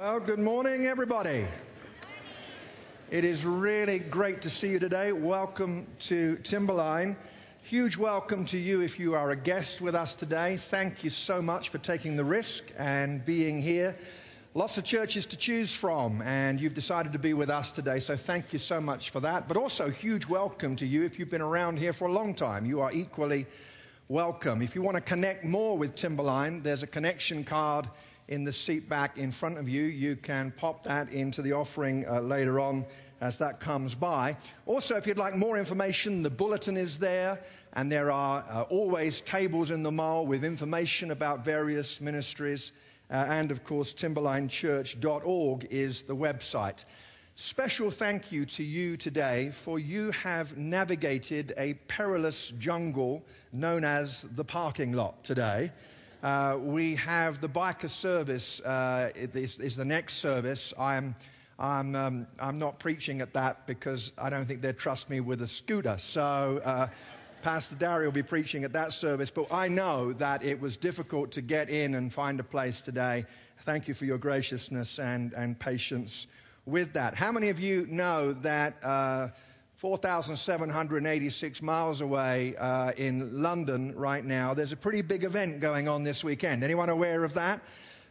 Well, good morning, everybody. It is really great to see you today. Welcome to Timberline. Huge welcome to you if you are a guest with us today. Thank you so much for taking the risk and being here. Lots of churches to choose from, and you've decided to be with us today, so thank you so much for that. But also, huge welcome to you if you've been around here for a long time. You are equally welcome. If you want to connect more with Timberline, there's a connection card in the seat back in front of you. You can pop that into the offering uh, later on as that comes by. Also, if you'd like more information, the bulletin is there, and there are uh, always tables in the mall with information about various ministries. Uh, and of course, timberlinechurch.org is the website. Special thank you to you today, for you have navigated a perilous jungle known as the parking lot today. Uh, we have the biker service uh, is, is, the next service. I'm, I'm, um, I'm not preaching at that because I don't think they'd trust me with a scooter. So uh, Pastor Dary will be preaching at that service. But I know that it was difficult to get in and find a place today. Thank you for your graciousness and, and patience with that. How many of you know that? Uh, 4,786 miles away uh, in London right now. There's a pretty big event going on this weekend. Anyone aware of that?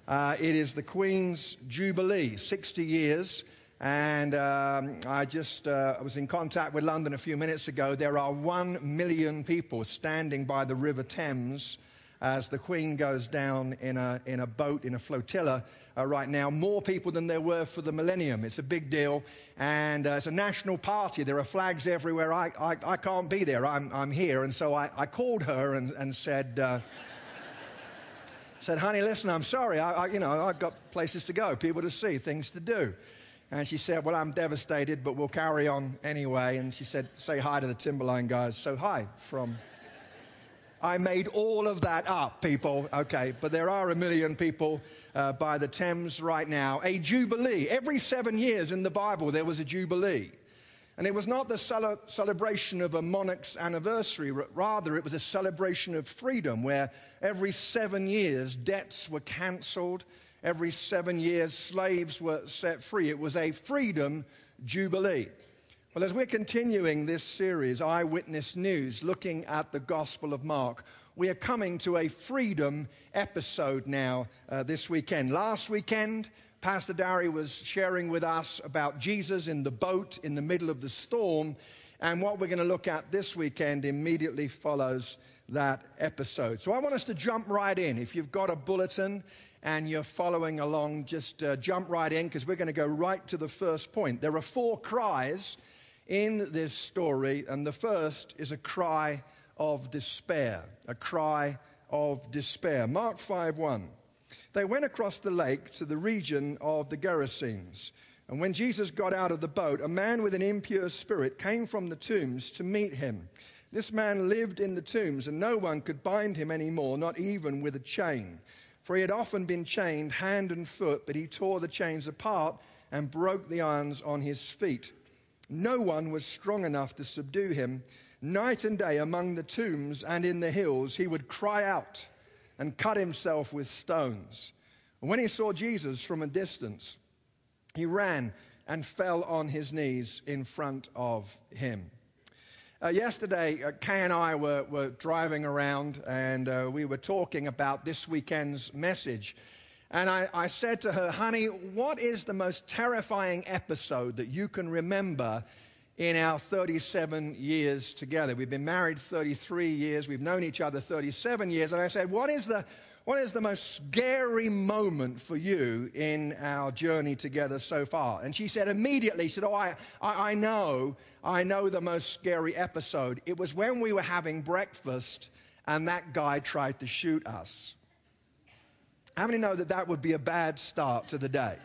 Uh, it is the Queen's Jubilee, 60 years. And um, I just uh, was in contact with London a few minutes ago. There are one million people standing by the River Thames as the Queen goes down in a, in a boat, in a flotilla uh, right now. More people than there were for the millennium. It's a big deal. And uh, it's a national party. There are flags everywhere. I, I, I can't be there. I'm, I'm here. And so I, I called her and, and said, uh, said, honey, listen, I'm sorry. I, I, you know, I've got places to go, people to see, things to do. And she said, Well, I'm devastated, but we'll carry on anyway. And she said, Say hi to the Timberline guys. So, hi from I made all of that up, people. Okay, but there are a million people uh, by the Thames right now. A jubilee. Every seven years in the Bible, there was a jubilee. And it was not the cele- celebration of a monarch's anniversary, rather, it was a celebration of freedom where every seven years debts were cancelled, every seven years slaves were set free. It was a freedom jubilee. Well, as we're continuing this series, Eyewitness News, looking at the Gospel of Mark, we are coming to a freedom episode now uh, this weekend. Last weekend, Pastor Dary was sharing with us about Jesus in the boat in the middle of the storm. And what we're going to look at this weekend immediately follows that episode. So I want us to jump right in. If you've got a bulletin and you're following along, just uh, jump right in because we're going to go right to the first point. There are four cries in this story, and the first is a cry of despair, a cry of despair. Mark 5:1. They went across the lake to the region of the Gerasenes. And when Jesus got out of the boat, a man with an impure spirit came from the tombs to meet him. This man lived in the tombs, and no one could bind him anymore, not even with a chain. For he had often been chained hand and foot, but he tore the chains apart and broke the irons on his feet. No one was strong enough to subdue him. Night and day among the tombs and in the hills, he would cry out and cut himself with stones. And when he saw Jesus from a distance, he ran and fell on his knees in front of him. Uh, yesterday, uh, Kay and I were, were driving around and uh, we were talking about this weekend's message. And I, I said to her, honey, what is the most terrifying episode that you can remember in our 37 years together? We've been married 33 years, we've known each other 37 years. And I said, what is the, what is the most scary moment for you in our journey together so far? And she said immediately, she said, Oh, I, I, I know, I know the most scary episode. It was when we were having breakfast and that guy tried to shoot us. How many know that that would be a bad start to the day?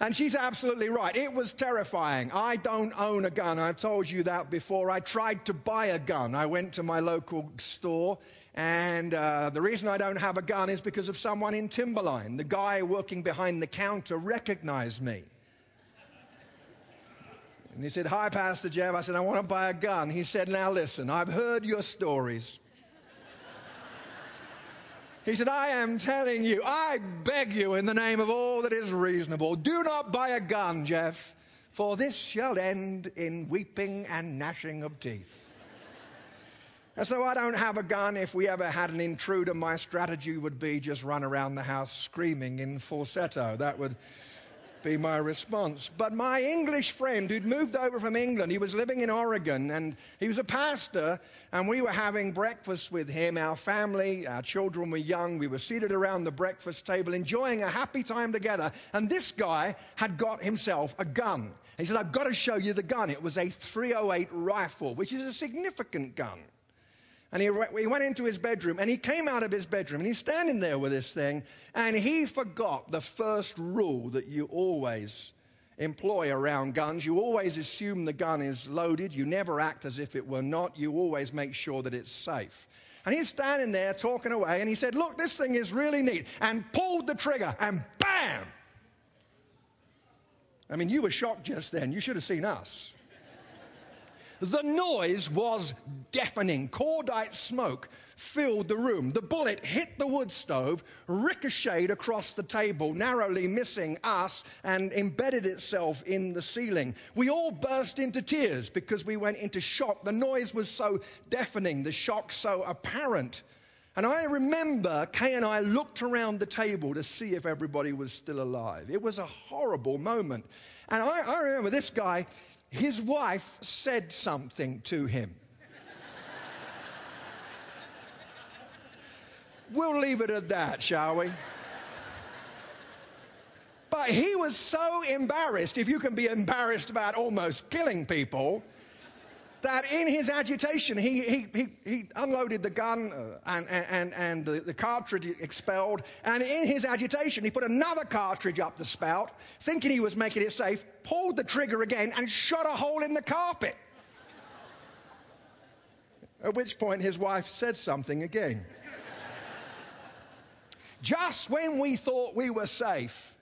And she's absolutely right. It was terrifying. I don't own a gun. I've told you that before. I tried to buy a gun. I went to my local store, and uh, the reason I don't have a gun is because of someone in Timberline. The guy working behind the counter recognized me. And he said, Hi, Pastor Jeff. I said, I want to buy a gun. He said, Now listen, I've heard your stories. He said, I am telling you, I beg you in the name of all that is reasonable, do not buy a gun, Jeff, for this shall end in weeping and gnashing of teeth. And so I don't have a gun. If we ever had an intruder, my strategy would be just run around the house screaming in falsetto. That would be my response. But my English friend who'd moved over from England, he was living in Oregon and he was a pastor, and we were having breakfast with him. Our family, our children were young. We were seated around the breakfast table enjoying a happy time together. And this guy had got himself a gun. He said, I've got to show you the gun. It was a 308 rifle, which is a significant gun. And he, he went into his bedroom and he came out of his bedroom and he's standing there with this thing and he forgot the first rule that you always employ around guns. You always assume the gun is loaded. You never act as if it were not. You always make sure that it's safe. And he's standing there talking away and he said, Look, this thing is really neat. And pulled the trigger and bam! I mean, you were shocked just then. You should have seen us. The noise was deafening. Cordite smoke filled the room. The bullet hit the wood stove, ricocheted across the table, narrowly missing us, and embedded itself in the ceiling. We all burst into tears because we went into shock. The noise was so deafening, the shock so apparent. And I remember Kay and I looked around the table to see if everybody was still alive. It was a horrible moment. And I, I remember this guy, his wife said something to him. we'll leave it at that, shall we? But he was so embarrassed, if you can be embarrassed about almost killing people, that in his agitation, he, he, he, he unloaded the gun uh, and, and, and the, the cartridge expelled. And in his agitation, he put another cartridge up the spout, thinking he was making it safe, pulled the trigger again, and shot a hole in the carpet. At which point, his wife said something again. Just when we thought we were safe,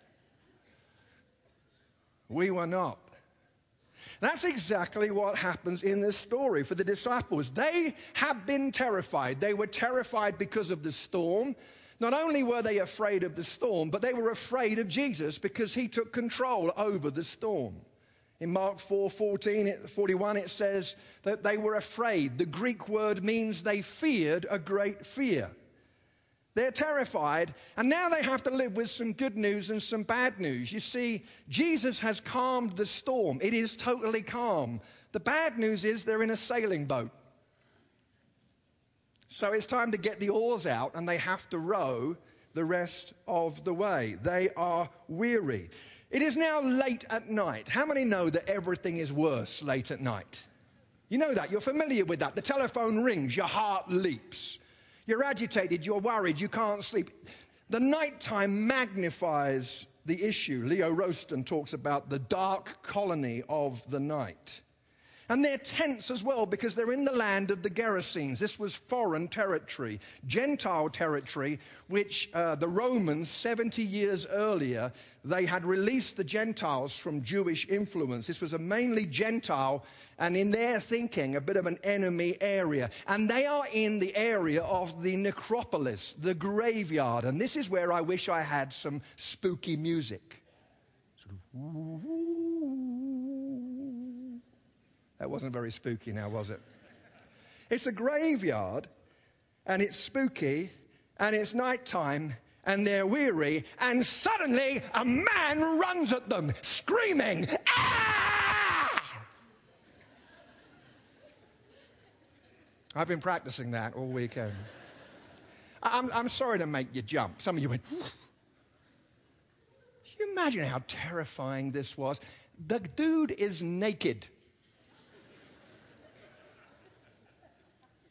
we were not. That's exactly what happens in this story for the disciples. They have been terrified. They were terrified because of the storm. Not only were they afraid of the storm, but they were afraid of Jesus because he took control over the storm. In Mark 4 14, 41, it says that they were afraid. The Greek word means they feared a great fear. They're terrified, and now they have to live with some good news and some bad news. You see, Jesus has calmed the storm, it is totally calm. The bad news is they're in a sailing boat. So it's time to get the oars out, and they have to row the rest of the way. They are weary. It is now late at night. How many know that everything is worse late at night? You know that. You're familiar with that. The telephone rings, your heart leaps. You're agitated, you're worried, you can't sleep. The nighttime magnifies the issue. Leo Rosten talks about the dark colony of the night. And they're tense as well because they're in the land of the Gerasenes. This was foreign territory, Gentile territory, which uh, the Romans, 70 years earlier, they had released the Gentiles from Jewish influence. This was a mainly Gentile, and in their thinking, a bit of an enemy area. And they are in the area of the necropolis, the graveyard. And this is where I wish I had some spooky music. Sort of, that wasn't very spooky now, was it? It's a graveyard, and it's spooky, and it's nighttime, and they're weary, and suddenly a man runs at them, screaming, Ah! I've been practicing that all weekend. I'm, I'm sorry to make you jump. Some of you went, Can you imagine how terrifying this was? The dude is naked.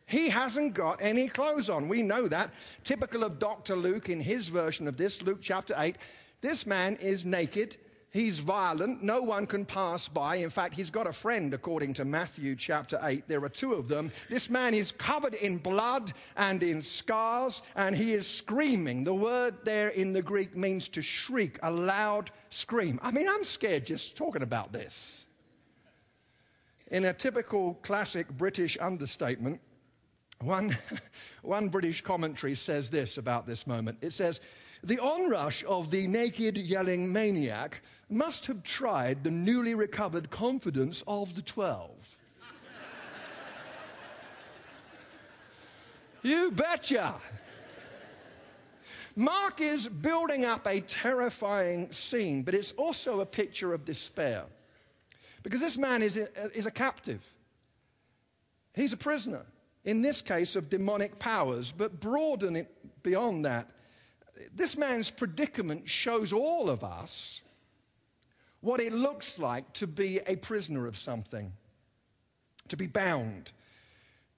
He hasn't got any clothes on. We know that. Typical of Dr. Luke in his version of this, Luke chapter 8. This man is naked. He's violent. No one can pass by. In fact, he's got a friend, according to Matthew chapter 8. There are two of them. This man is covered in blood and in scars, and he is screaming. The word there in the Greek means to shriek, a loud scream. I mean, I'm scared just talking about this. In a typical classic British understatement, One, one British commentary says this about this moment. It says, The onrush of the naked yelling maniac must have tried the newly recovered confidence of the twelve. you betcha. Mark is building up a terrifying scene, but it's also a picture of despair. Because this man is a, is a captive, he's a prisoner, in this case of demonic powers, but broaden it beyond that. This man's predicament shows all of us what it looks like to be a prisoner of something, to be bound,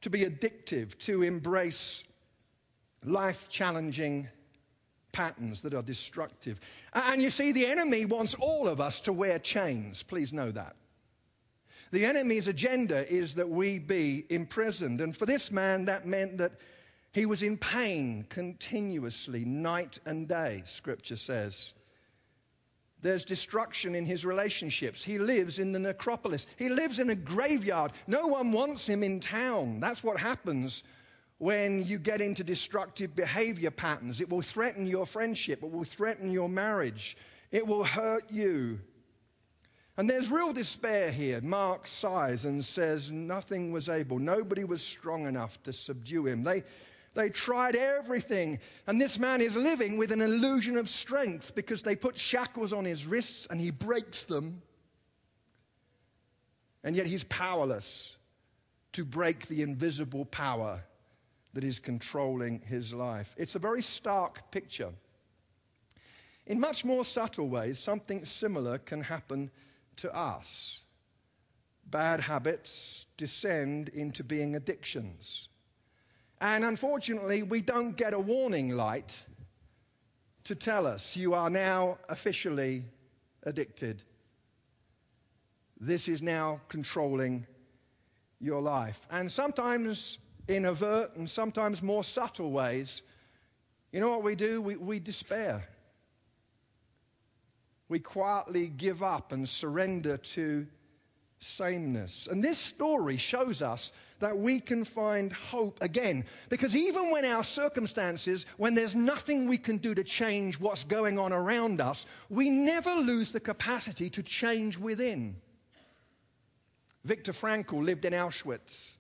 to be addictive, to embrace life challenging patterns that are destructive. And you see, the enemy wants all of us to wear chains. Please know that. The enemy's agenda is that we be imprisoned. And for this man, that meant that he was in pain continuously, night and day, scripture says. There's destruction in his relationships. He lives in the necropolis. He lives in a graveyard. No one wants him in town. That's what happens when you get into destructive behavior patterns. It will threaten your friendship, it will threaten your marriage, it will hurt you. And there's real despair here. Mark sighs and says, Nothing was able, nobody was strong enough to subdue him. They, they tried everything. And this man is living with an illusion of strength because they put shackles on his wrists and he breaks them. And yet he's powerless to break the invisible power that is controlling his life. It's a very stark picture. In much more subtle ways, something similar can happen to us. Bad habits descend into being addictions. And unfortunately, we don't get a warning light to tell us you are now officially addicted. This is now controlling your life. And sometimes in overt and sometimes more subtle ways, you know what we do? We, we despair. We quietly give up and surrender to sameness. And this story shows us that we can find hope again. Because even when our circumstances, when there's nothing we can do to change what's going on around us, we never lose the capacity to change within. Viktor Frankl lived in Auschwitz.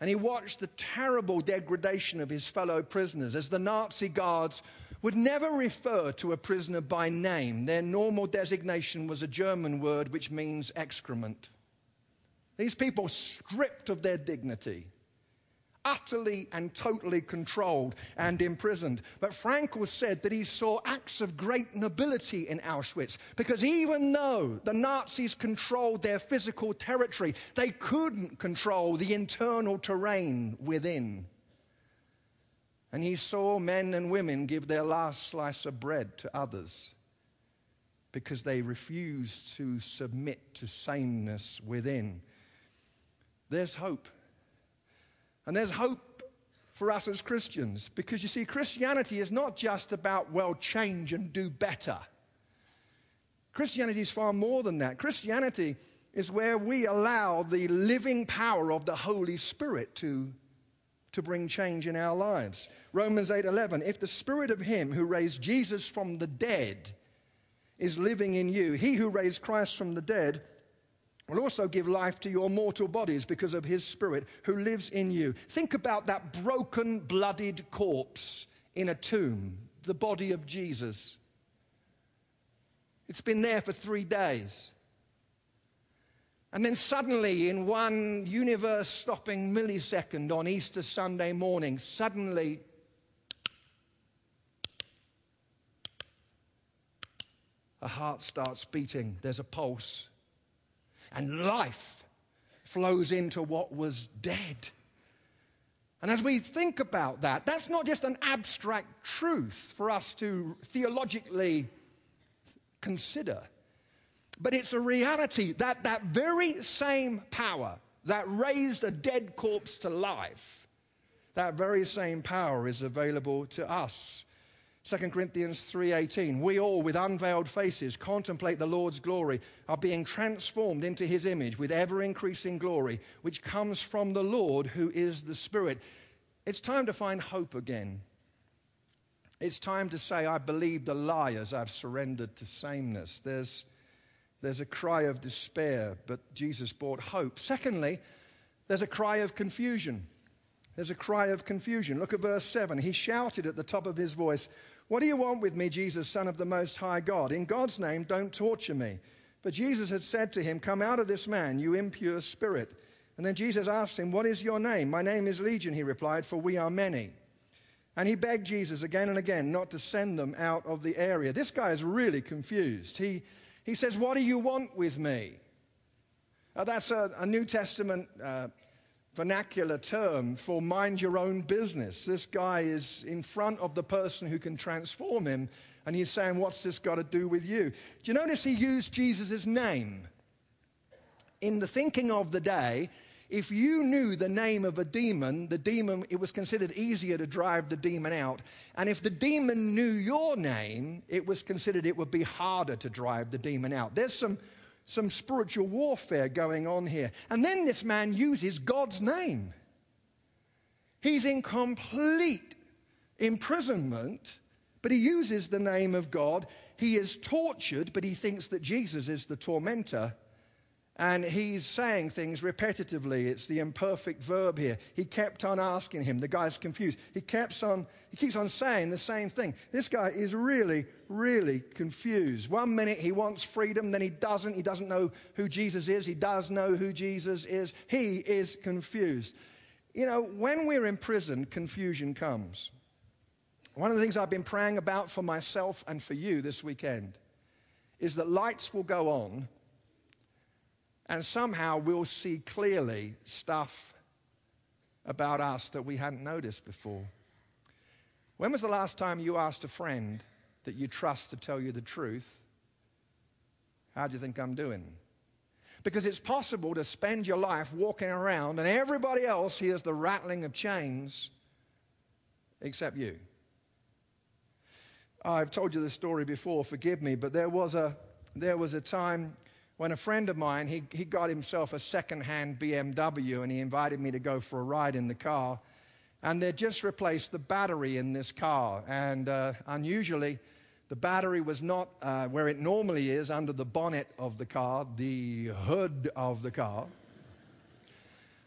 And he watched the terrible degradation of his fellow prisoners as the Nazi guards would never refer to a prisoner by name. Their normal designation was a German word which means excrement. These people stripped of their dignity, utterly and totally controlled and imprisoned. But Frankl said that he saw acts of great nobility in Auschwitz because even though the Nazis controlled their physical territory, they couldn't control the internal terrain within. And he saw men and women give their last slice of bread to others because they refused to submit to sameness within. There's hope. And there's hope for us as Christians because you see, Christianity is not just about, well, change and do better. Christianity is far more than that. Christianity is where we allow the living power of the Holy Spirit to to bring change in our lives. Romans 8:11 If the spirit of him who raised Jesus from the dead is living in you, he who raised Christ from the dead will also give life to your mortal bodies because of his spirit who lives in you. Think about that broken, bloodied corpse in a tomb, the body of Jesus. It's been there for 3 days. And then suddenly, in one universe stopping millisecond on Easter Sunday morning, suddenly a heart starts beating, there's a pulse, and life flows into what was dead. And as we think about that, that's not just an abstract truth for us to theologically consider. But it's a reality that that very same power that raised a dead corpse to life, that very same power is available to us. 2 Corinthians 3:18 We all with unveiled faces contemplate the Lord's glory are being transformed into his image with ever increasing glory which comes from the Lord who is the Spirit. It's time to find hope again. It's time to say I believe the liars I've surrendered to sameness. There's there's a cry of despair, but Jesus brought hope. Secondly, there's a cry of confusion. There's a cry of confusion. Look at verse 7. He shouted at the top of his voice, what do you want with me, Jesus, Son of the Most High God? In God's name, don't torture me. But Jesus had said to him, Come out of this man, you impure spirit. And then Jesus asked him, What is your name? My name is Legion, he replied, for we are many. And he begged Jesus again and again not to send them out of the area. This guy is really confused. He, he says, What do you want with me? Now, that's a, a New Testament uh, vernacular term for mind your own business. This guy is in front of the person who can transform him, and he's saying, What's this got to do with you? Do you notice he used Jesus' name? In the thinking of the day, if you knew the name of a demon, the demon, it was considered easier to drive the demon out. And if the demon knew your name, it was considered it would be harder to drive the demon out. There's some some spiritual warfare going on here. And then this man uses God's name. He's in complete imprisonment, but he uses the name of God. He is tortured, but he thinks that Jesus is the tormentor. And he's saying things repetitively. It's the imperfect verb here. He kept on asking him. The guy's confused. He keeps on, he keeps on saying the same thing. This guy is really, really confused. One minute he wants freedom, then he doesn't. He doesn't know who Jesus is. He does know who Jesus is. He is confused. You know, when we're in prison, confusion comes. One of the things I've been praying about for myself and for you this weekend is that lights will go on and somehow we'll see clearly stuff about us that we hadn't noticed before. When was the last time you asked a friend that you trust to tell you the truth, How do you think I'm doing? Because it's possible to spend your life walking around and everybody else hears the rattling of chains except you. I've told you this story before, forgive me, but there was a, there was a time when a friend of mine, he, he got himself a second-hand BMW and he invited me to go for a ride in the car. And they just replaced the battery in this car. And uh, unusually, the battery was not uh, where it normally is under the bonnet of the car, the hood of the car.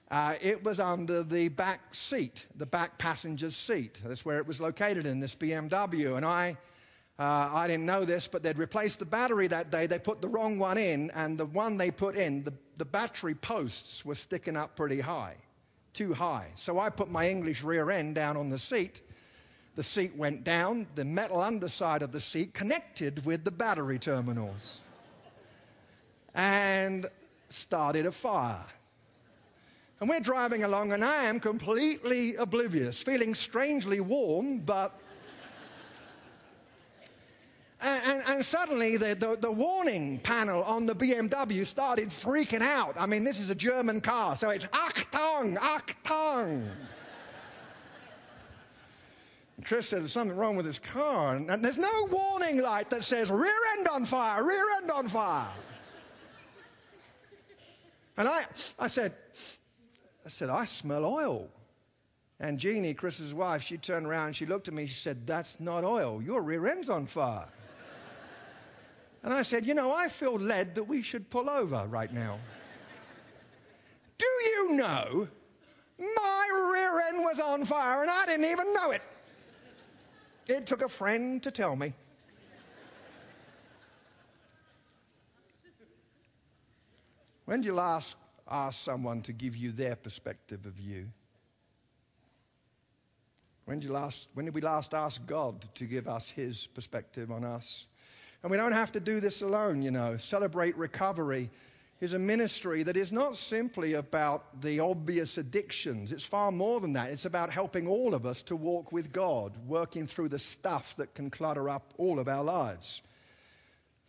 Uh, it was under the back seat, the back passenger's seat. That's where it was located in this BMW. And I uh, I didn't know this, but they'd replaced the battery that day. They put the wrong one in, and the one they put in, the, the battery posts were sticking up pretty high, too high. So I put my English rear end down on the seat. The seat went down, the metal underside of the seat connected with the battery terminals and started a fire. And we're driving along, and I am completely oblivious, feeling strangely warm, but and, and, suddenly the, the, the, warning panel on the BMW started freaking out. I mean, this is a German car, so it's Achtung, Achtung. Chris said there's something wrong with his car, and, and there's no warning light that says rear end on fire, rear end on fire. And I, I said, I said, I smell oil. And Jeannie, Chris's wife, she turned around, she looked at me, she said, That's not oil. Your rear end's on fire. And I said, You know, I feel led that we should pull over right now. Do you know my rear end was on fire and I didn't even know it? It took a friend to tell me. When did you last ask someone to give you their perspective of you? When did, you last, when did we last ask God to give us his perspective on us? And we don't have to do this alone, you know. Celebrate Recovery is a ministry that is not simply about the obvious addictions. It's far more than that. It's about helping all of us to walk with God, working through the stuff that can clutter up all of our lives.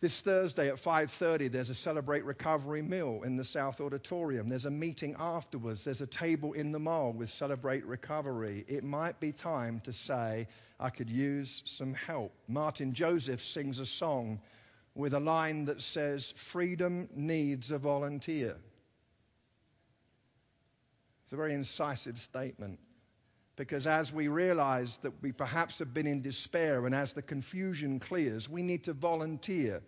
This Thursday at 5:30 there's a celebrate recovery meal in the South Auditorium. There's a meeting afterwards. There's a table in the mall with celebrate recovery. It might be time to say I could use some help. Martyn Joseph sings a song with a line that says freedom needs a volunteer. It's a very incisive statement. Because as we realize that we perhaps have been in despair and as the confusion clears, we need to volunteer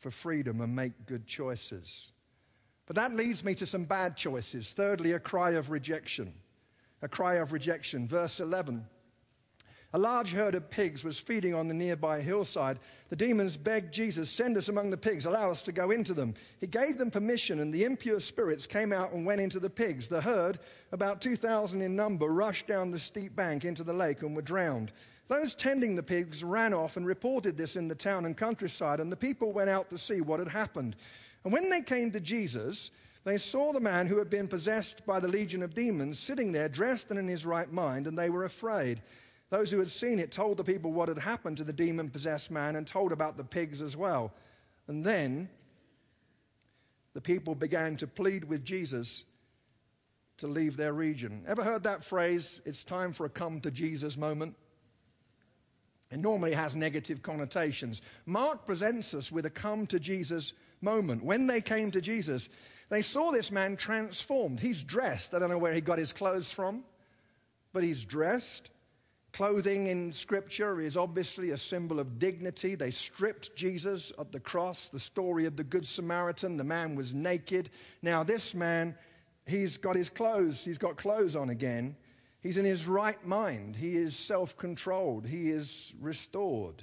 for freedom and make good choices. But that leads me to some bad choices. Thirdly, a cry of rejection. A cry of rejection. Verse 11. A large herd of pigs was feeding on the nearby hillside. The demons begged Jesus, Send us among the pigs, allow us to go into them. He gave them permission, and the impure spirits came out and went into the pigs. The herd, about 2,000 in number, rushed down the steep bank into the lake and were drowned. Those tending the pigs ran off and reported this in the town and countryside, and the people went out to see what had happened. And when they came to Jesus, they saw the man who had been possessed by the legion of demons sitting there, dressed and in his right mind, and they were afraid. Those who had seen it told the people what had happened to the demon possessed man and told about the pigs as well. And then the people began to plead with Jesus to leave their region. Ever heard that phrase, it's time for a come to Jesus moment? It normally has negative connotations. Mark presents us with a come to Jesus moment. When they came to Jesus, they saw this man transformed. He's dressed. I don't know where he got his clothes from, but he's dressed. Clothing in Scripture is obviously a symbol of dignity. They stripped Jesus at the cross. The story of the Good Samaritan, the man was naked. Now, this man, he's got his clothes, he's got clothes on again. He's in his right mind. He is self controlled. He is restored.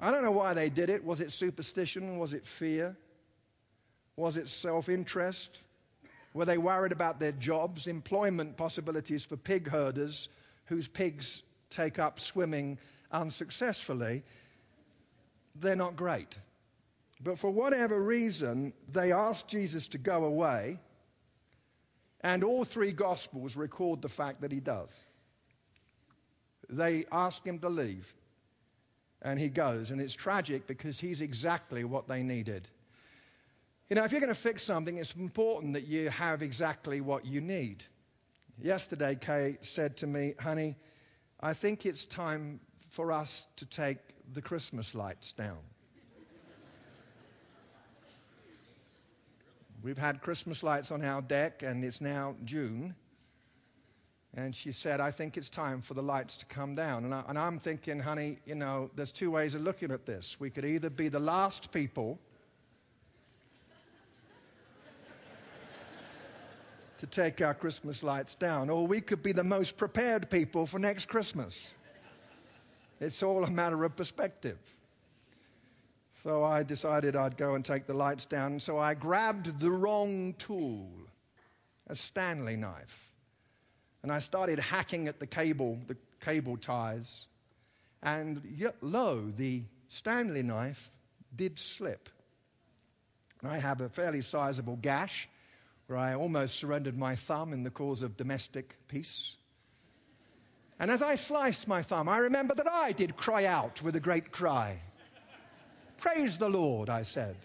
I don't know why they did it. Was it superstition? Was it fear? Was it self interest? Were they worried about their jobs, employment possibilities for pig herders? whose pigs take up swimming unsuccessfully, they're not great. But for whatever reason, they asked Jesus to go away, and all three Gospels record the fact that he does. They ask him to leave, and he goes, and it's tragic because he's exactly what they needed. You know, if you're going to fix something, it's important that you have exactly what you need. Yesterday, Kay said to me, honey, I think it's time for us to take the Christmas lights down. We've had Christmas lights on our deck, and it's now June. And she said, I think it's time for the lights to come down. And, I, am thinking, honey, you know, there's two ways of looking at this. We could either be the last people to take our Christmas lights down, or we could be the most prepared people for next Christmas. It's all a matter of perspective. So I decided I'd go and take the lights down. So I grabbed the wrong tool, a Stanley knife, and I started hacking at the cable, the cable ties. And yet, lo, the Stanley knife did slip. I have a fairly sizable gash where I almost surrendered my thumb in the cause of domestic peace. And as I sliced my thumb, I remember that I did cry out with a great cry. Praise the Lord, I said.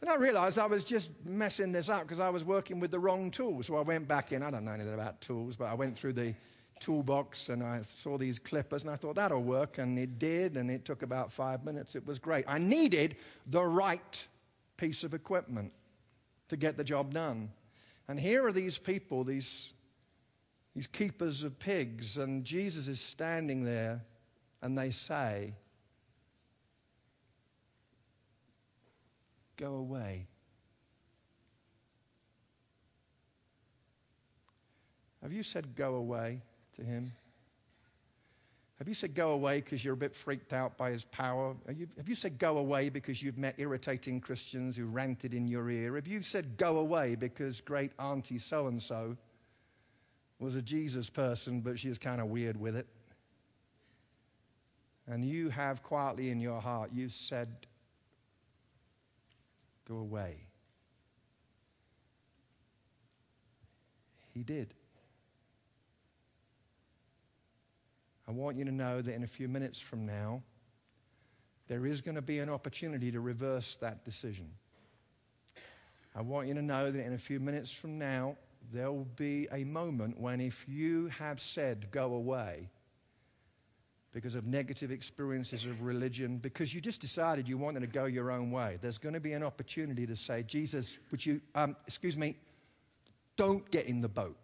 then I realized I was just messing this up because I was working with the wrong tools. So I went back in. I don't know anything about tools, but I went through the toolbox and I saw these clippers and I thought that'll work. And it did, and it took about five minutes. It was great. I needed the right piece of equipment to get the job done. And here are these people, these, these keepers of pigs, and Jesus is standing there and they say, Go away. Have you said go away? to him? Have you said go away because you're a bit freaked out by his power? Have you, have you, said go away because you've met irritating Christians who ranted in your ear? Have you said go away because great auntie so and so was a Jesus person, but she was kind of weird with it? And you have quietly in your heart, you said, go away. He did. I want you to know that in a few minutes from now, there is going to be an opportunity to reverse that decision. I want you to know that in a few minutes from now, there will be a moment when if you have said, go away, because of negative experiences of religion, because you just decided you wanted to go your own way, there's going to be an opportunity to say, Jesus, would you, um, excuse me, don't get in the boat.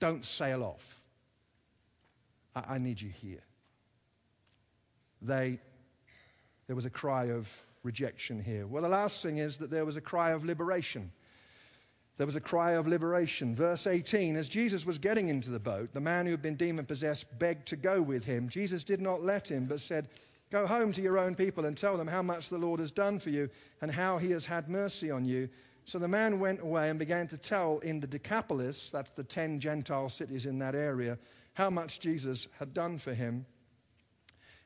Don't sail off. I, I need you here. They, there was a cry of rejection here. Well, the last thing is that there was a cry of liberation. There was a cry of liberation. Verse 18 As Jesus was getting into the boat, the man who had been demon possessed begged to go with him. Jesus did not let him, but said, Go home to your own people and tell them how much the Lord has done for you and how he has had mercy on you. So the man went away and began to tell in the Decapolis, that's the 10 Gentile cities in that area, how much Jesus had done for him.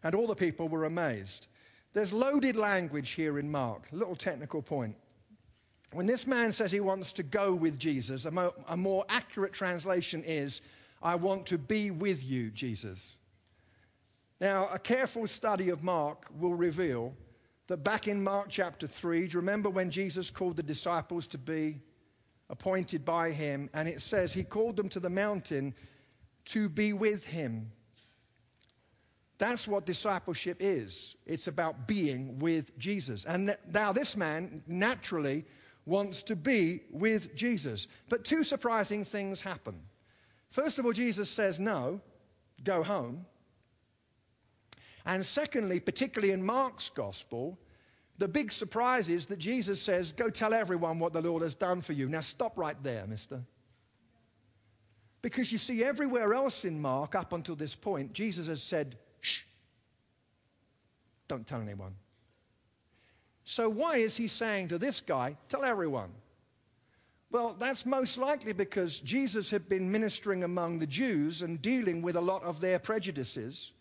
And all the people were amazed. There's loaded language here in Mark, a little technical point. When this man says he wants to go with Jesus, a more, a more accurate translation is, I want to be with you, Jesus. Now, a careful study of Mark will reveal that back in Mark chapter 3, do you remember when Jesus called the disciples to be appointed by him? And it says he called them to the mountain to be with him. That's what discipleship is. It's about being with Jesus. And now, this man naturally wants to be with Jesus. But two surprising things happen. First of all, Jesus says, No, go home. And secondly, particularly in Mark's gospel, the big surprise is that Jesus says, Go tell everyone what the Lord has done for you. Now, stop right there, mister. Because you see, everywhere else in Mark, up until this point, Jesus has said, Shh, don't tell anyone. So, why is he saying to this guy, Tell everyone? Well, that's most likely because Jesus had been ministering among the Jews and dealing with a lot of their prejudices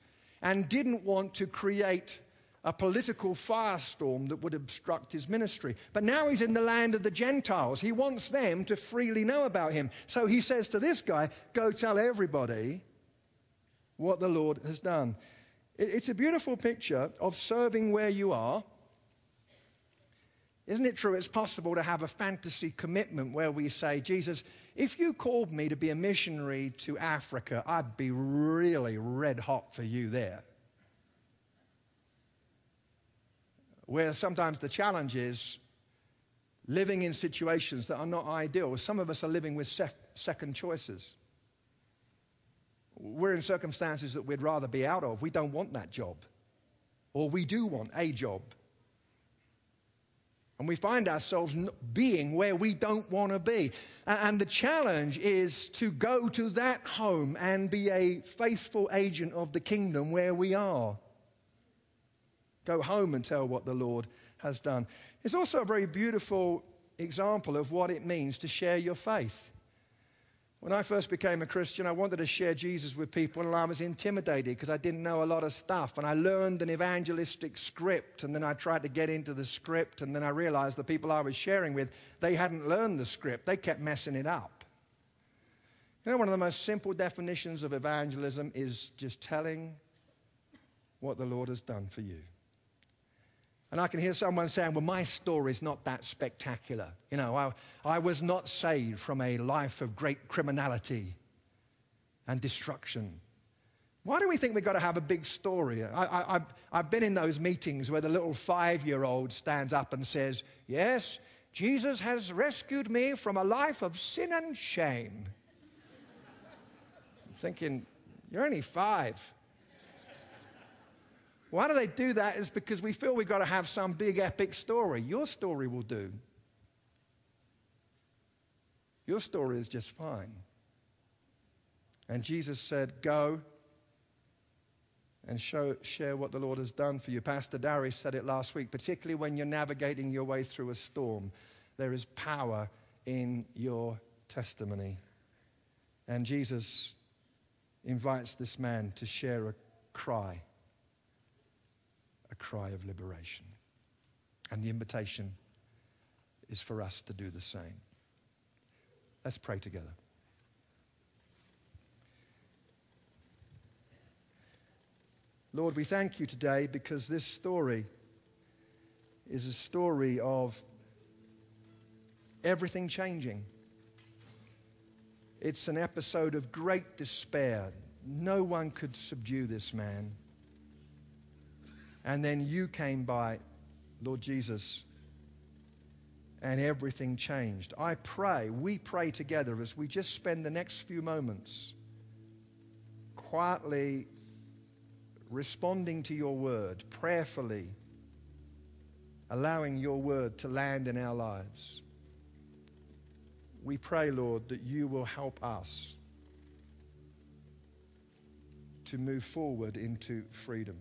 and didn't want to create a political firestorm that would obstruct his ministry. But now he's in the land of the Gentiles. He wants them to freely know about him. So he says to this guy, Go tell everybody what the Lord has done. It's a beautiful picture of serving where you are. Isn't it true? It's possible to have a fantasy commitment where we say, Jesus, if you called me to be a missionary to Africa, I'd be really red hot for you there. where sometimes the challenge is living in situations that are not ideal. Some of us are living with sef- second choices. We're in circumstances that we'd rather be out of. We don't want that job, or we do want a job. And we find ourselves being where we don't want to be. And the challenge is to go to that home and be a faithful agent of the kingdom where we are. Go home and tell what the Lord has done. It's also a very beautiful example of what it means to share your faith. When I first became a Christian, I wanted to share Jesus with people, and I was intimidated because I didn't know a lot of stuff. And I learned an evangelistic script, and then I tried to get into the script, and then I realized the people I was sharing with, they hadn't learned the script. They kept messing it up. You know, one of the most simple definitions of evangelism is just telling what the Lord has done for you. And I can hear someone saying, Well, my story's not that spectacular. You know, I, I was not saved from a life of great criminality and destruction. Why do we think we've got to have a big story? I, have been in those meetings where the little five year old stands up and says, Yes, Jesus has rescued me from a life of sin and shame. I'm thinking, You're only five. Why do they do that? Is because we feel we've got to have some big epic story. Your story will do. Your story is just fine. And Jesus said, Go and show, share what the Lord has done for you. Pastor Darius said it last week, particularly when you're navigating your way through a storm, there is power in your testimony. And Jesus invites this man to share a cry a cry of liberation. And the invitation is for us to do the same. Let's pray together. Lord, we thank you today because this story is a story of everything changing. It's an episode of great despair. No one could subdue this man. And then you came by, Lord Jesus, and everything changed. I pray, we pray together as we just spend the next few moments quietly responding to your word, prayerfully allowing your word to land in our lives. We pray, Lord, that you will help us to move forward into freedom.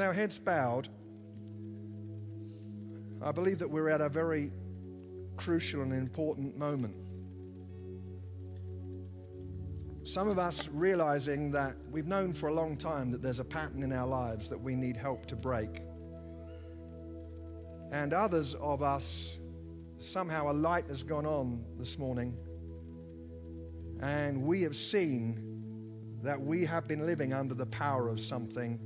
With our heads bowed, I believe that we're at a very crucial and important moment. Some of us realizing that we've known for a long time that there's a pattern in our lives that we need help to break. And others of us, somehow a light has gone on this morning, and we have seen that we have been living under the power of something,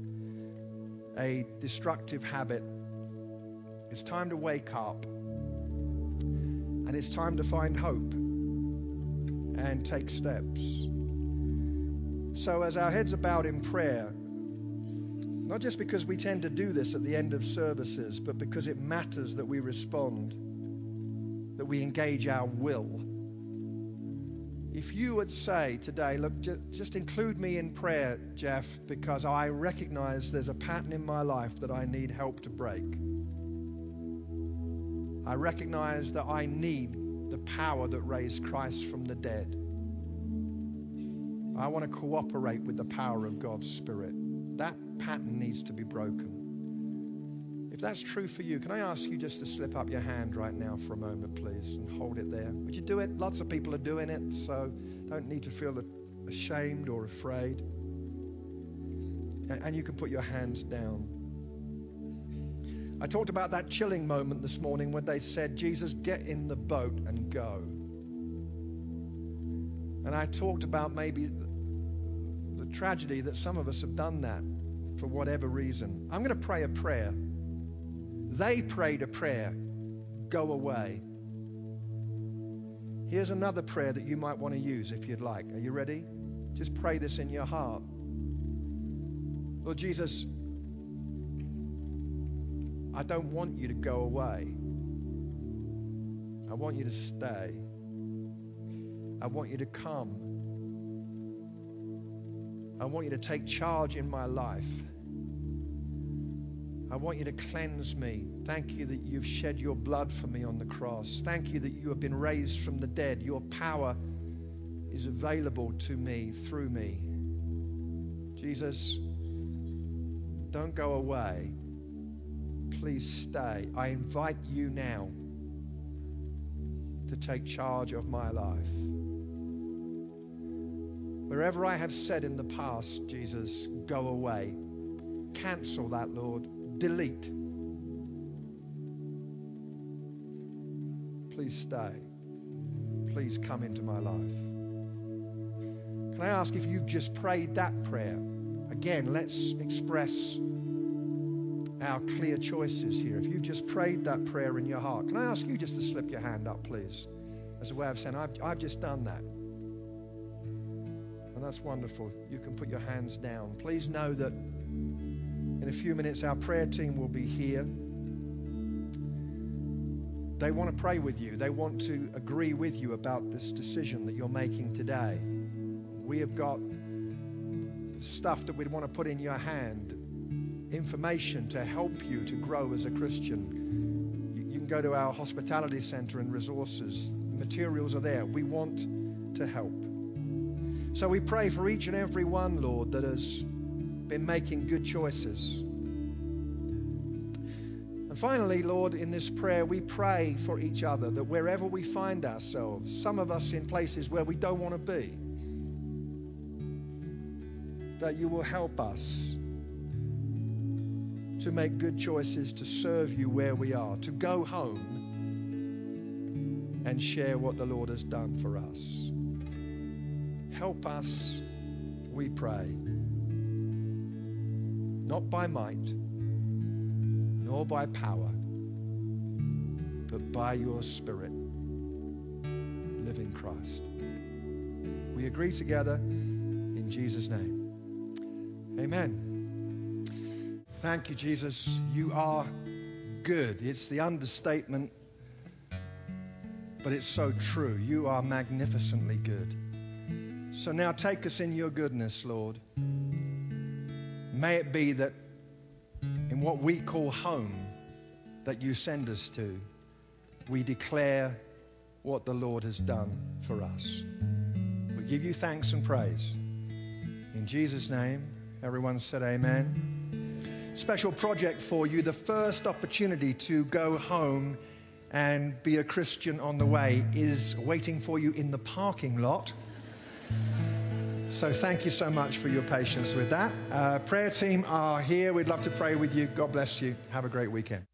a destructive habit. It's time to wake up, and it's time to find hope and take steps. So, as our heads are bowed in prayer, not just because we tend to do this at the end of services, but because it matters that we respond, that we engage our will. If you would say today, look, just include me in prayer, Jeff, because I recognize there's a pattern in my life that I need help to break. I recognize that I need the power that raised Christ from the dead. I want to cooperate with the power of God's Spirit. That pattern needs to be broken. If that's true for you, can I ask you just to slip up your hand right now for a moment, please, and hold it there? Would you do it? Lots of people are doing it, so don't need to feel ashamed or afraid. And you can put your hands down. I talked about that chilling moment this morning when they said, Jesus, get in the boat and go. And I talked about maybe the tragedy that some of us have done that for whatever reason. I'm going to pray a prayer. They prayed a prayer go away. Here's another prayer that you might want to use if you'd like. Are you ready? Just pray this in your heart. Lord Jesus, I don't want you to go away. I want you to stay. I want you to come. I want you to take charge in my life. I want you to cleanse me. Thank you that you've shed your blood for me on the cross. Thank you that you have been raised from the dead. Your power is available to me through me. Jesus, don't go away. Please stay. I invite you now to take charge of my life. Wherever I have said in the past, Jesus, go away. Cancel that, Lord. Delete. Please stay. Please come into my life. Can I ask if you've just prayed that prayer? Again, let's express our clear choices here. If you've just prayed that prayer in your heart, can I ask you just to slip your hand up, please? As a way of saying, I've, I've just done that And that's wonderful. You can put your hands down. Please know that in a few minutes our prayer team will be here. They want to pray with you, they want to agree with you about this decision that you're making today. We have got stuff that we'd want to put in your hand, information to help you to grow as a Christian. You can go to our hospitality center and resources. Materials are there. We want to help. So we pray for each and every one, Lord, that has been making good choices. And finally, Lord, in this prayer, we pray for each other that wherever we find ourselves, some of us in places where we don't want to be, that you will help us to make good choices to serve you where we are, to go home and share what the Lord has done for us help us we pray. Not by might, nor by power, but by your Spirit, living Christ. We agree together in Jesus' name. Amen. Thank you, Jesus. You are good. It's the understatement, but it's so true. You are magnificently good. So now take us in your goodness, Lord. May it be that in what we call home that you send us to, we declare what the Lord has done for us. We give you thanks and praise. In Jesus' name, everyone said amen. Special project for you the first opportunity to go home and be a Christian on the way is waiting for you in the parking lot. So thank you so much for your patience with that. Uh, prayer team are here. We'd love to pray with you. God bless you. Have a great weekend.